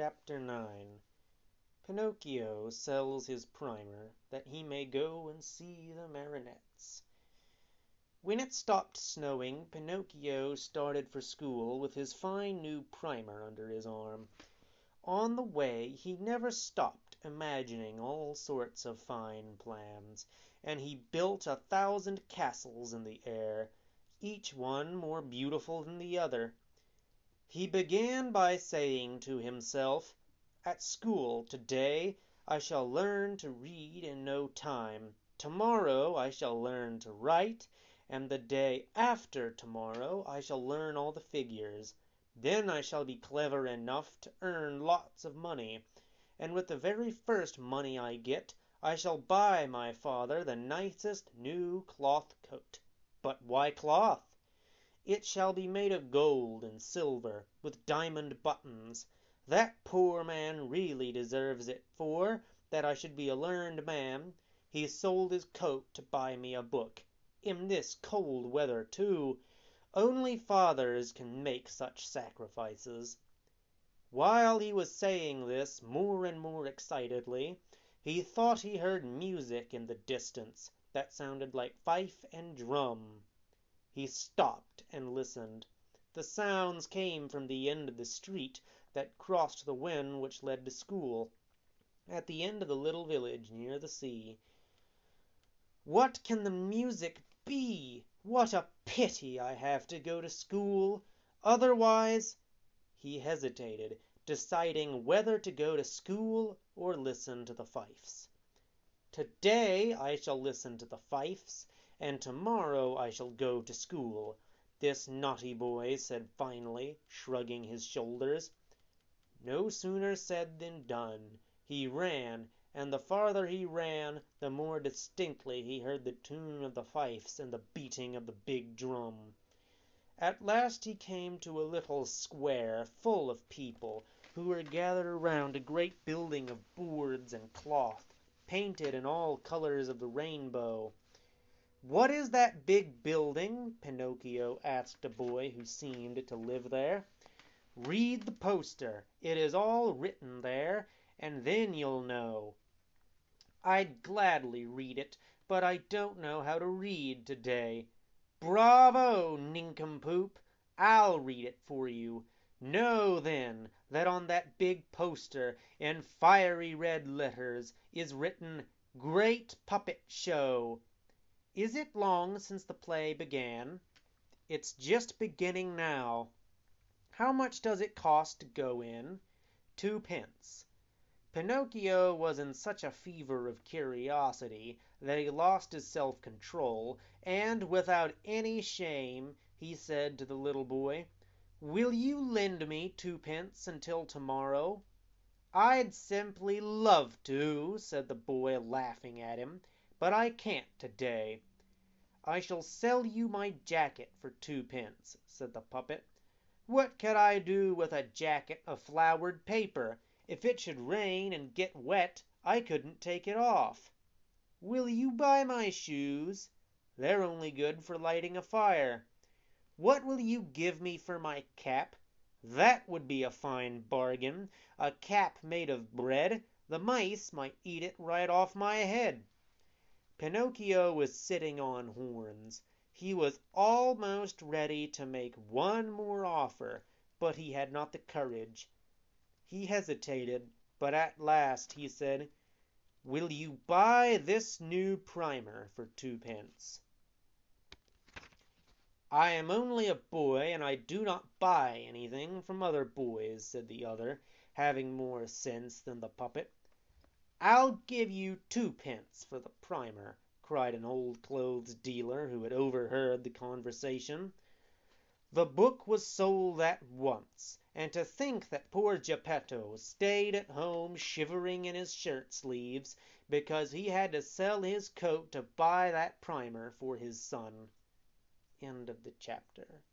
Chapter 9 Pinocchio sells his primer that he may go and see the marionettes. When it stopped snowing, Pinocchio started for school with his fine new primer under his arm. On the way he never stopped imagining all sorts of fine plans, and he built a thousand castles in the air, each one more beautiful than the other. He began by saying to himself, "At school to day I shall learn to read in no time. To morrow I shall learn to write, and the day after to morrow I shall learn all the figures. Then I shall be clever enough to earn lots of money, and with the very first money I get I shall buy my father the nicest new cloth coat. But why cloth? It shall be made of gold and silver, with diamond buttons. That poor man really deserves it, for that I should be a learned man, he sold his coat to buy me a book. In this cold weather, too! Only fathers can make such sacrifices." While he was saying this more and more excitedly, he thought he heard music in the distance that sounded like fife and drum. He stopped and listened. The sounds came from the end of the street that crossed the Wen which led to school, at the end of the little village near the sea. "What can the music be? What a pity I have to go to school! Otherwise He hesitated, deciding whether to go to school or listen to the fifes. "To day I shall listen to the fifes and to morrow I shall go to school," this naughty boy said finally, shrugging his shoulders. No sooner said than done. He ran, and the farther he ran the more distinctly he heard the tune of the fifes and the beating of the big drum. At last he came to a little square full of people, who were gathered around a great building of boards and cloth, painted in all colours of the rainbow. "What is that big building?" Pinocchio asked a boy who seemed to live there. "Read the poster. It is all written there, and then you'll know." "I'd gladly read it, but I don't know how to read to day." "Bravo, nincompoop! I'll read it for you. Know, then, that on that big poster, in fiery red letters, is written 'Great Puppet Show.' Is it long since the play began?" "It's just beginning now." "How much does it cost to go in?" "Twopence." Pinocchio was in such a fever of curiosity that he lost his self control, and without any shame he said to the little boy, "Will you lend me twopence until to morrow?" "I'd simply love to," said the boy, laughing at him, "but I can't to day." "I shall sell you my jacket for twopence," said the puppet. "What could I do with a jacket of flowered paper? If it should rain and get wet, I couldn't take it off." "Will you buy my shoes?" "They're only good for lighting a fire." "What will you give me for my cap?" "That would be a fine bargain! A cap made of bread! The mice might eat it right off my head." Pinocchio was sitting on horns. He was almost ready to make one more offer, but he had not the courage. He hesitated, but at last he said, "Will you buy this new primer for twopence?" "I am only a boy, and I do not buy anything from other boys," said the other, having more sense than the puppet. "I'll give you twopence for the primer," cried an old clothes dealer who had overheard the conversation. The book was sold at once, and to think that poor Geppetto stayed at home shivering in his shirt sleeves because he had to sell his coat to buy that primer for his son. End of the chapter.